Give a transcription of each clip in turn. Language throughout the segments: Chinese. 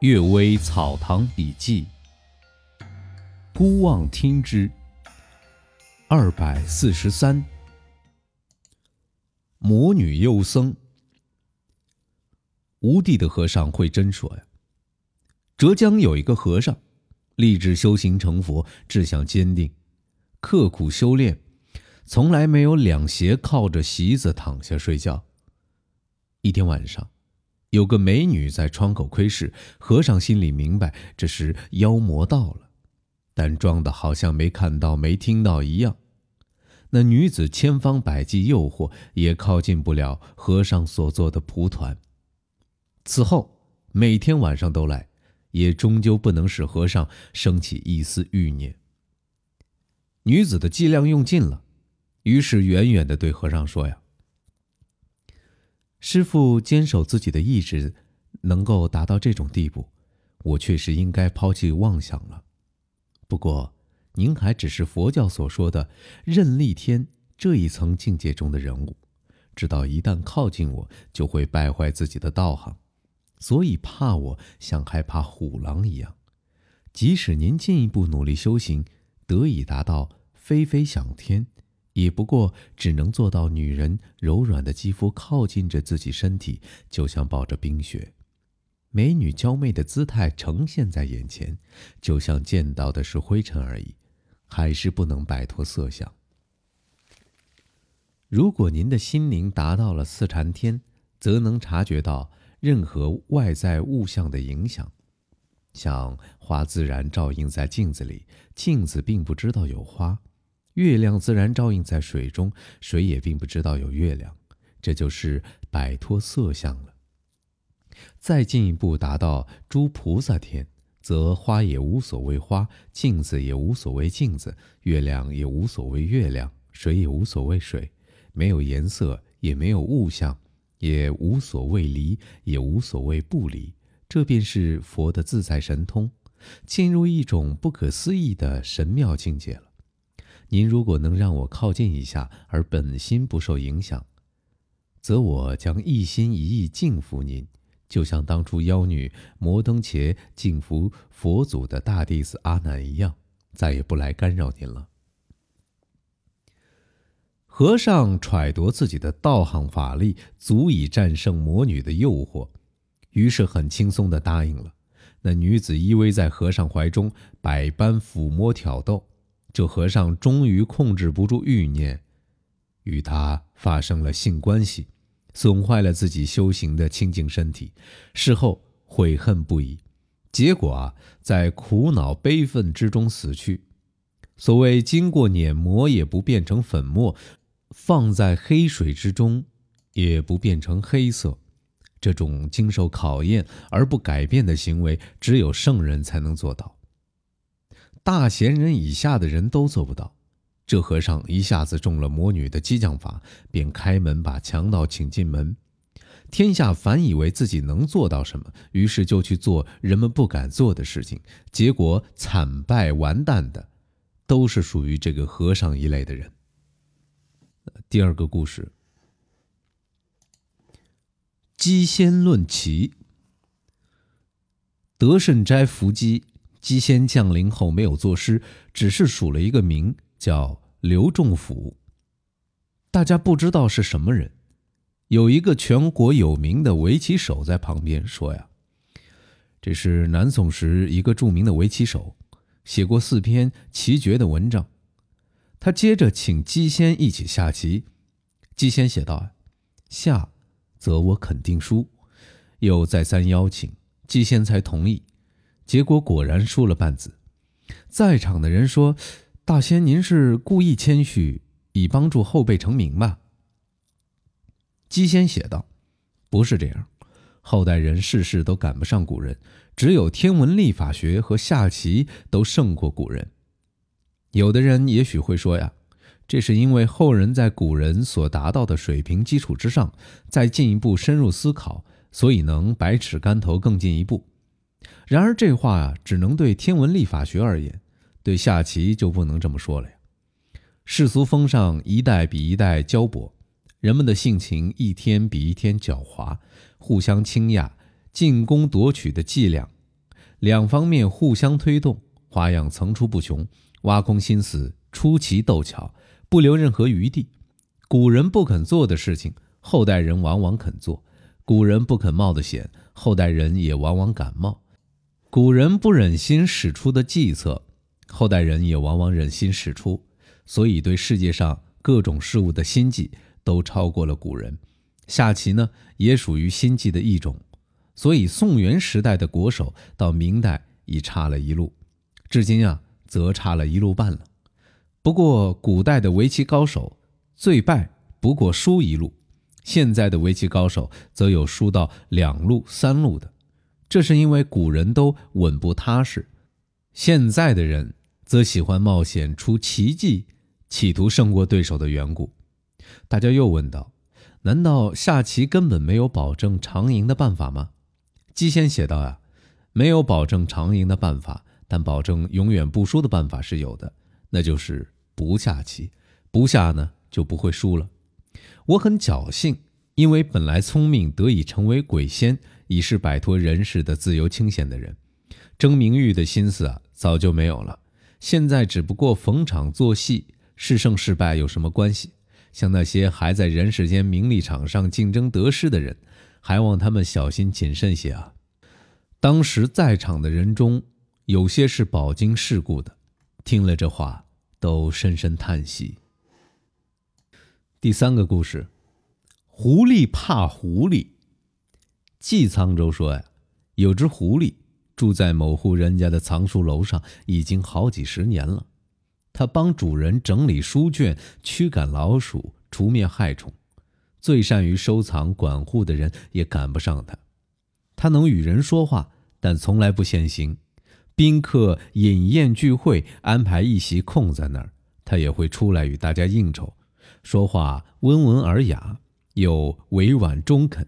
岳微草堂笔记》，孤望听之。二百四十三，魔女幼僧。吴地的和尚会真说呀。浙江有一个和尚，立志修行成佛，志向坚定，刻苦修炼，从来没有两斜靠着席子躺下睡觉。一天晚上。有个美女在窗口窥视，和尚心里明白这是妖魔到了，但装的好像没看到、没听到一样。那女子千方百计诱惑，也靠近不了和尚所做的蒲团。此后每天晚上都来，也终究不能使和尚升起一丝欲念。女子的伎俩用尽了，于是远远的对和尚说：“呀。”师傅坚守自己的意志，能够达到这种地步，我确实应该抛弃妄想了。不过，您还只是佛教所说的任力天这一层境界中的人物，知道一旦靠近我，就会败坏自己的道行，所以怕我像害怕虎狼一样。即使您进一步努力修行，得以达到飞飞想天。也不过只能做到，女人柔软的肌肤靠近着自己身体，就像抱着冰雪；美女娇媚的姿态呈现在眼前，就像见到的是灰尘而已，还是不能摆脱色相。如果您的心灵达到了四禅天，则能察觉到任何外在物象的影响，像花自然照映在镜子里，镜子并不知道有花。月亮自然照映在水中，水也并不知道有月亮，这就是摆脱色相了。再进一步达到诸菩萨天，则花也无所谓花，镜子也无所谓镜子，月亮也无所谓月亮，水也无所谓水，没有颜色，也没有物象，也无所谓离，也无所谓不离。这便是佛的自在神通，进入一种不可思议的神妙境界了。您如果能让我靠近一下，而本心不受影响，则我将一心一意敬服您，就像当初妖女摩登伽敬服佛祖的大弟子阿难一样，再也不来干扰您了。和尚揣度自己的道行法力足以战胜魔女的诱惑，于是很轻松地答应了。那女子依偎在和尚怀中，百般抚摸挑逗。这和尚终于控制不住欲念，与他发生了性关系，损坏了自己修行的清净身体。事后悔恨不已，结果啊，在苦恼悲愤之中死去。所谓经过碾磨也不变成粉末，放在黑水之中也不变成黑色，这种经受考验而不改变的行为，只有圣人才能做到。大贤人以下的人都做不到。这和尚一下子中了魔女的激将法，便开门把强盗请进门。天下凡以为自己能做到什么，于是就去做人们不敢做的事情，结果惨败完蛋的，都是属于这个和尚一类的人。第二个故事：鸡仙论奇。德胜斋伏击。姬仙降临后没有作诗，只是署了一个名叫刘仲甫。大家不知道是什么人。有一个全国有名的围棋手在旁边说：“呀，这是南宋时一个著名的围棋手，写过四篇奇绝的文章。”他接着请姬仙一起下棋。姬仙写道：“下，则我肯定输。”又再三邀请，姬仙才同意。结果果然输了半子，在场的人说：“大仙，您是故意谦虚，以帮助后辈成名吧？”姬仙写道：“不是这样，后代人事事都赶不上古人，只有天文历法学和下棋都胜过古人。有的人也许会说呀，这是因为后人在古人所达到的水平基础之上，再进一步深入思考，所以能百尺竿头更进一步。”然而这话啊，只能对天文历法学而言，对下棋就不能这么说了呀。世俗风尚一代比一代骄薄，人们的性情一天比一天狡猾，互相倾轧、进攻夺取的伎俩两方面互相推动，花样层出不穷，挖空心思出奇斗巧，不留任何余地。古人不肯做的事情，后代人往往肯做；古人不肯冒的险，后代人也往往敢冒；古人不忍心使出的计策，后代人也往往忍心使出。所以，对世界上各种事物的心计都超过了古人。下棋呢，也属于心计的一种。所以，宋元时代的国手到明代已差了一路，至今啊，则差了一路半了。不过，古代的围棋高手。最败不过输一路，现在的围棋高手则有输到两路、三路的，这是因为古人都稳不踏实，现在的人则喜欢冒险出奇迹，企图胜过对手的缘故。大家又问道：难道下棋根本没有保证长赢的办法吗？季先写道呀，没有保证长赢的办法，但保证永远不输的办法是有的，那就是不下棋，不下呢？就不会输了。我很侥幸，因为本来聪明得以成为鬼仙，已是摆脱人世的自由清闲的人，争名誉的心思啊早就没有了。现在只不过逢场作戏，是胜是败有什么关系？像那些还在人世间名利场上竞争得失的人，还望他们小心谨慎些啊！当时在场的人中，有些是饱经世故的，听了这话，都深深叹息。第三个故事，狐狸怕狐狸。季沧州说呀，有只狐狸住在某户人家的藏书楼上，已经好几十年了。它帮主人整理书卷，驱赶老鼠，除灭害虫。最善于收藏管护的人也赶不上它。它能与人说话，但从来不现形。宾客饮宴聚会，安排一席空在那儿，它也会出来与大家应酬。说话温文尔雅，又委婉中肯，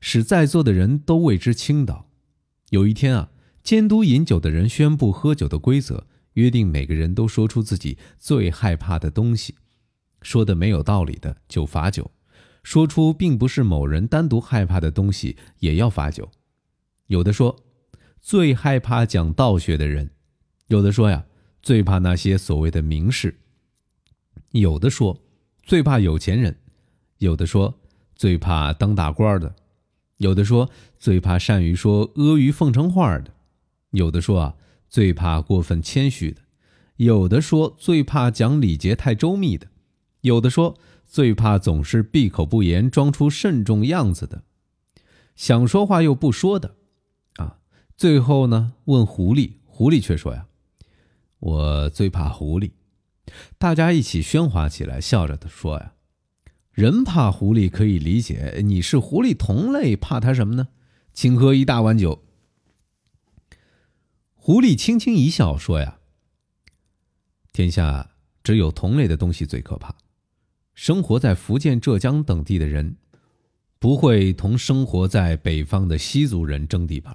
使在座的人都为之倾倒。有一天啊，监督饮酒的人宣布喝酒的规则，约定每个人都说出自己最害怕的东西，说的没有道理的就罚酒，说出并不是某人单独害怕的东西也要罚酒。有的说最害怕讲道学的人，有的说呀最怕那些所谓的名士，有的说。最怕有钱人，有的说最怕当大官的，有的说最怕善于说阿谀奉承话的，有的说啊最怕过分谦虚的，有的说最怕讲礼节太周密的，有的说最怕总是闭口不言、装出慎重样子的，想说话又不说的，啊，最后呢问狐狸，狐狸却说呀，我最怕狐狸。大家一起喧哗起来，笑着的说：“呀，人怕狐狸可以理解，你是狐狸同类，怕它什么呢？请喝一大碗酒。”狐狸轻轻一笑，说：“呀，天下只有同类的东西最可怕。生活在福建、浙江等地的人，不会同生活在北方的西族人争地盘。”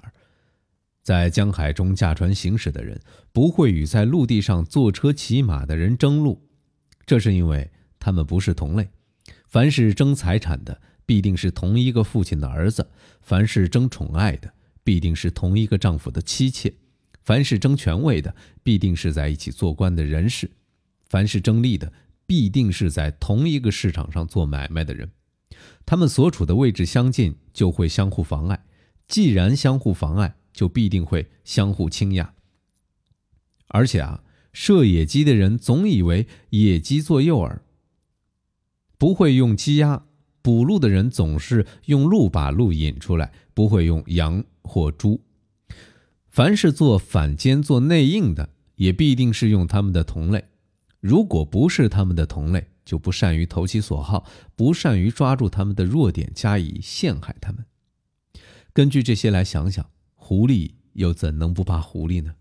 在江海中驾船行驶的人不会与在陆地上坐车骑马的人争路，这是因为他们不是同类。凡是争财产的，必定是同一个父亲的儿子；凡是争宠爱的，必定是同一个丈夫的妻妾；凡是争权位的，必定是在一起做官的人士；凡是争利的，必定是在同一个市场上做买卖的人。他们所处的位置相近，就会相互妨碍；既然相互妨碍，就必定会相互倾轧，而且啊，射野鸡的人总以为野鸡做诱饵，不会用鸡鸭；捕鹿的人总是用鹿把鹿引出来，不会用羊或猪。凡是做反间、做内应的，也必定是用他们的同类。如果不是他们的同类，就不善于投其所好，不善于抓住他们的弱点加以陷害他们。根据这些来想想。狐狸又怎能不怕狐狸呢？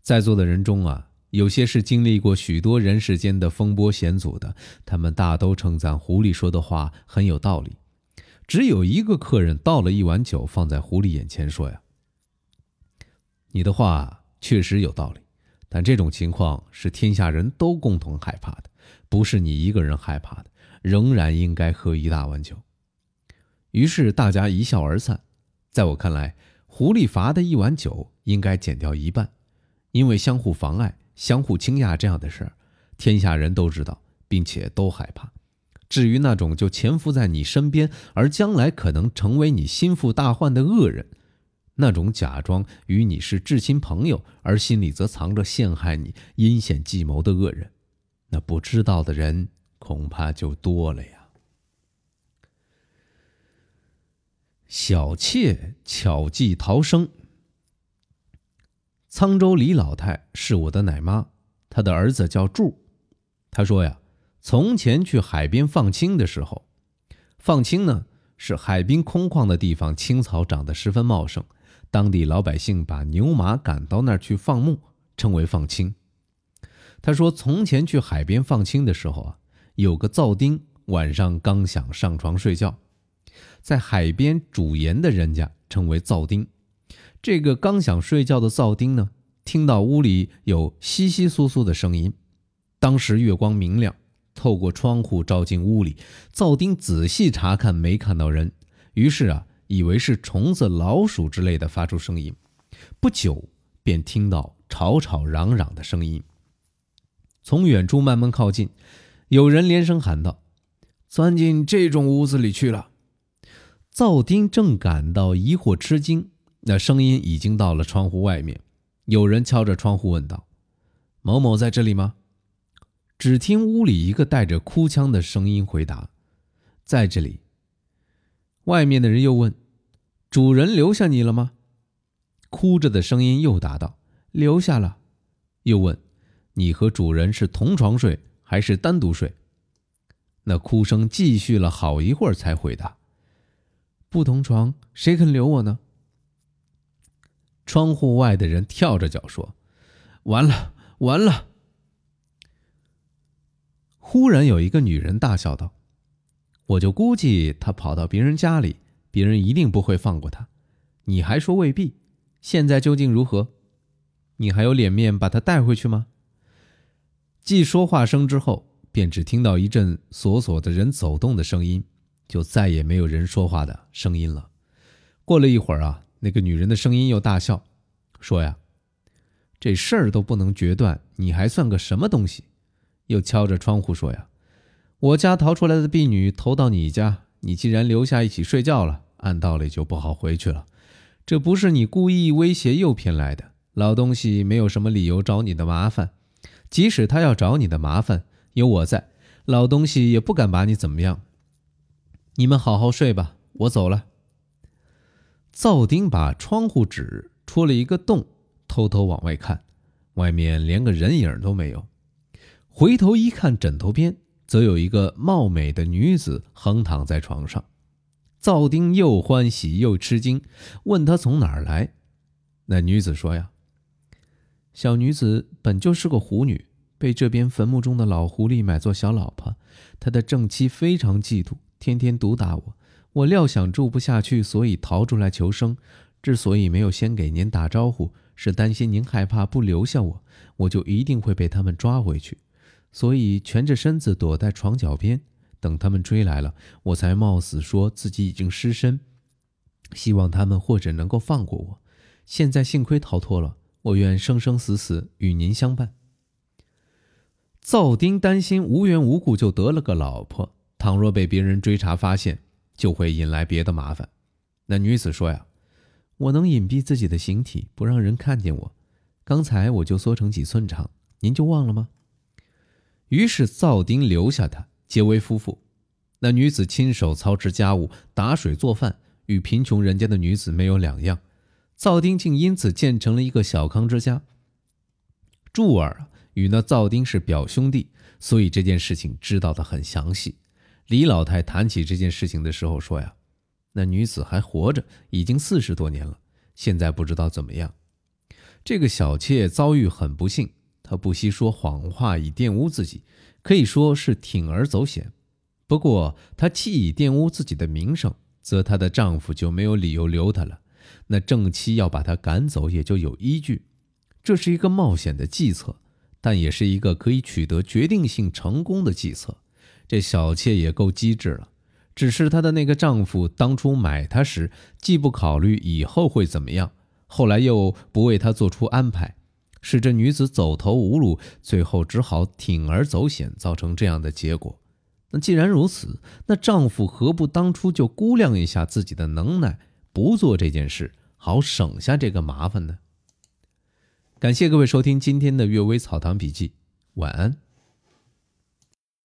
在座的人中啊，有些是经历过许多人世间的风波险阻的，他们大都称赞狐狸说的话很有道理。只有一个客人倒了一碗酒放在狐狸眼前，说：“呀，你的话确实有道理，但这种情况是天下人都共同害怕的，不是你一个人害怕的，仍然应该喝一大碗酒。”于是大家一笑而散。在我看来，狐狸罚的一碗酒应该减掉一半，因为相互妨碍、相互倾轧这样的事儿，天下人都知道，并且都害怕。至于那种就潜伏在你身边，而将来可能成为你心腹大患的恶人，那种假装与你是至亲朋友，而心里则藏着陷害你、阴险计谋的恶人，那不知道的人恐怕就多了呀。小妾巧计逃生。沧州李老太是我的奶妈，她的儿子叫柱。他说呀。从前去海边放青的时候，放青呢是海滨空旷的地方，青草长得十分茂盛，当地老百姓把牛马赶到那儿去放牧，称为放青。他说，从前去海边放青的时候啊，有个灶丁晚上刚想上床睡觉，在海边煮盐的人家称为灶丁。这个刚想睡觉的灶丁呢，听到屋里有窸窸窣窣的声音，当时月光明亮。透过窗户照进屋里，灶丁仔细查看，没看到人，于是啊，以为是虫子、老鼠之类的发出声音。不久，便听到吵吵嚷嚷的声音，从远处慢慢靠近。有人连声喊道：“钻进这种屋子里去了。”灶丁正感到疑惑吃惊，那声音已经到了窗户外面。有人敲着窗户问道：“某某在这里吗？”只听屋里一个带着哭腔的声音回答：“在这里。”外面的人又问：“主人留下你了吗？”哭着的声音又答道：“留下了。”又问：“你和主人是同床睡还是单独睡？”那哭声继续了好一会儿，才回答：“不同床，谁肯留我呢？”窗户外的人跳着脚说：“完了，完了！”忽然有一个女人大笑道：“我就估计他跑到别人家里，别人一定不会放过他。你还说未必，现在究竟如何？你还有脸面把他带回去吗？”继说话声之后，便只听到一阵索索的人走动的声音，就再也没有人说话的声音了。过了一会儿啊，那个女人的声音又大笑，说：“呀，这事儿都不能决断，你还算个什么东西？”又敲着窗户说：“呀，我家逃出来的婢女投到你家，你既然留下一起睡觉了，按道理就不好回去了。这不是你故意威胁诱骗来的。老东西没有什么理由找你的麻烦，即使他要找你的麻烦，有我在，老东西也不敢把你怎么样。你们好好睡吧，我走了。”灶丁把窗户纸戳了一个洞，偷偷往外看，外面连个人影都没有。回头一看，枕头边则有一个貌美的女子横躺在床上。灶丁又欢喜又吃惊，问她从哪儿来。那女子说：“呀，小女子本就是个狐女，被这边坟墓中的老狐狸买做小老婆。她的正妻非常嫉妒，天天毒打我。我料想住不下去，所以逃出来求生。之所以没有先给您打招呼，是担心您害怕不留下我，我就一定会被他们抓回去。”所以蜷着身子躲在床脚边，等他们追来了，我才冒死说自己已经失身，希望他们或者能够放过我。现在幸亏逃脱了，我愿生生死死与您相伴。灶丁担心无缘无故就得了个老婆，倘若被别人追查发现，就会引来别的麻烦。那女子说呀：“我能隐蔽自己的形体，不让人看见我。刚才我就缩成几寸长，您就忘了吗？”于是灶丁留下他，结为夫妇。那女子亲手操持家务，打水做饭，与贫穷人家的女子没有两样。灶丁竟因此建成了一个小康之家。柱儿与那灶丁是表兄弟，所以这件事情知道的很详细。李老太谈起这件事情的时候说呀：“那女子还活着，已经四十多年了，现在不知道怎么样。这个小妾遭遇很不幸。”她不惜说谎话以玷污自己，可以说是铤而走险。不过，她既已玷污自己的名声，则她的丈夫就没有理由留她了。那正妻要把她赶走，也就有依据。这是一个冒险的计策，但也是一个可以取得决定性成功的计策。这小妾也够机智了，只是她的那个丈夫当初买她时，既不考虑以后会怎么样，后来又不为她做出安排，使这女子走投无路，最后只好铤而走险，造成这样的结果。那既然如此，那丈夫何不当初就估量一下自己的能耐，不做这件事，好省下这个麻烦呢？感谢各位收听今天的《阅微草堂笔记》，晚安。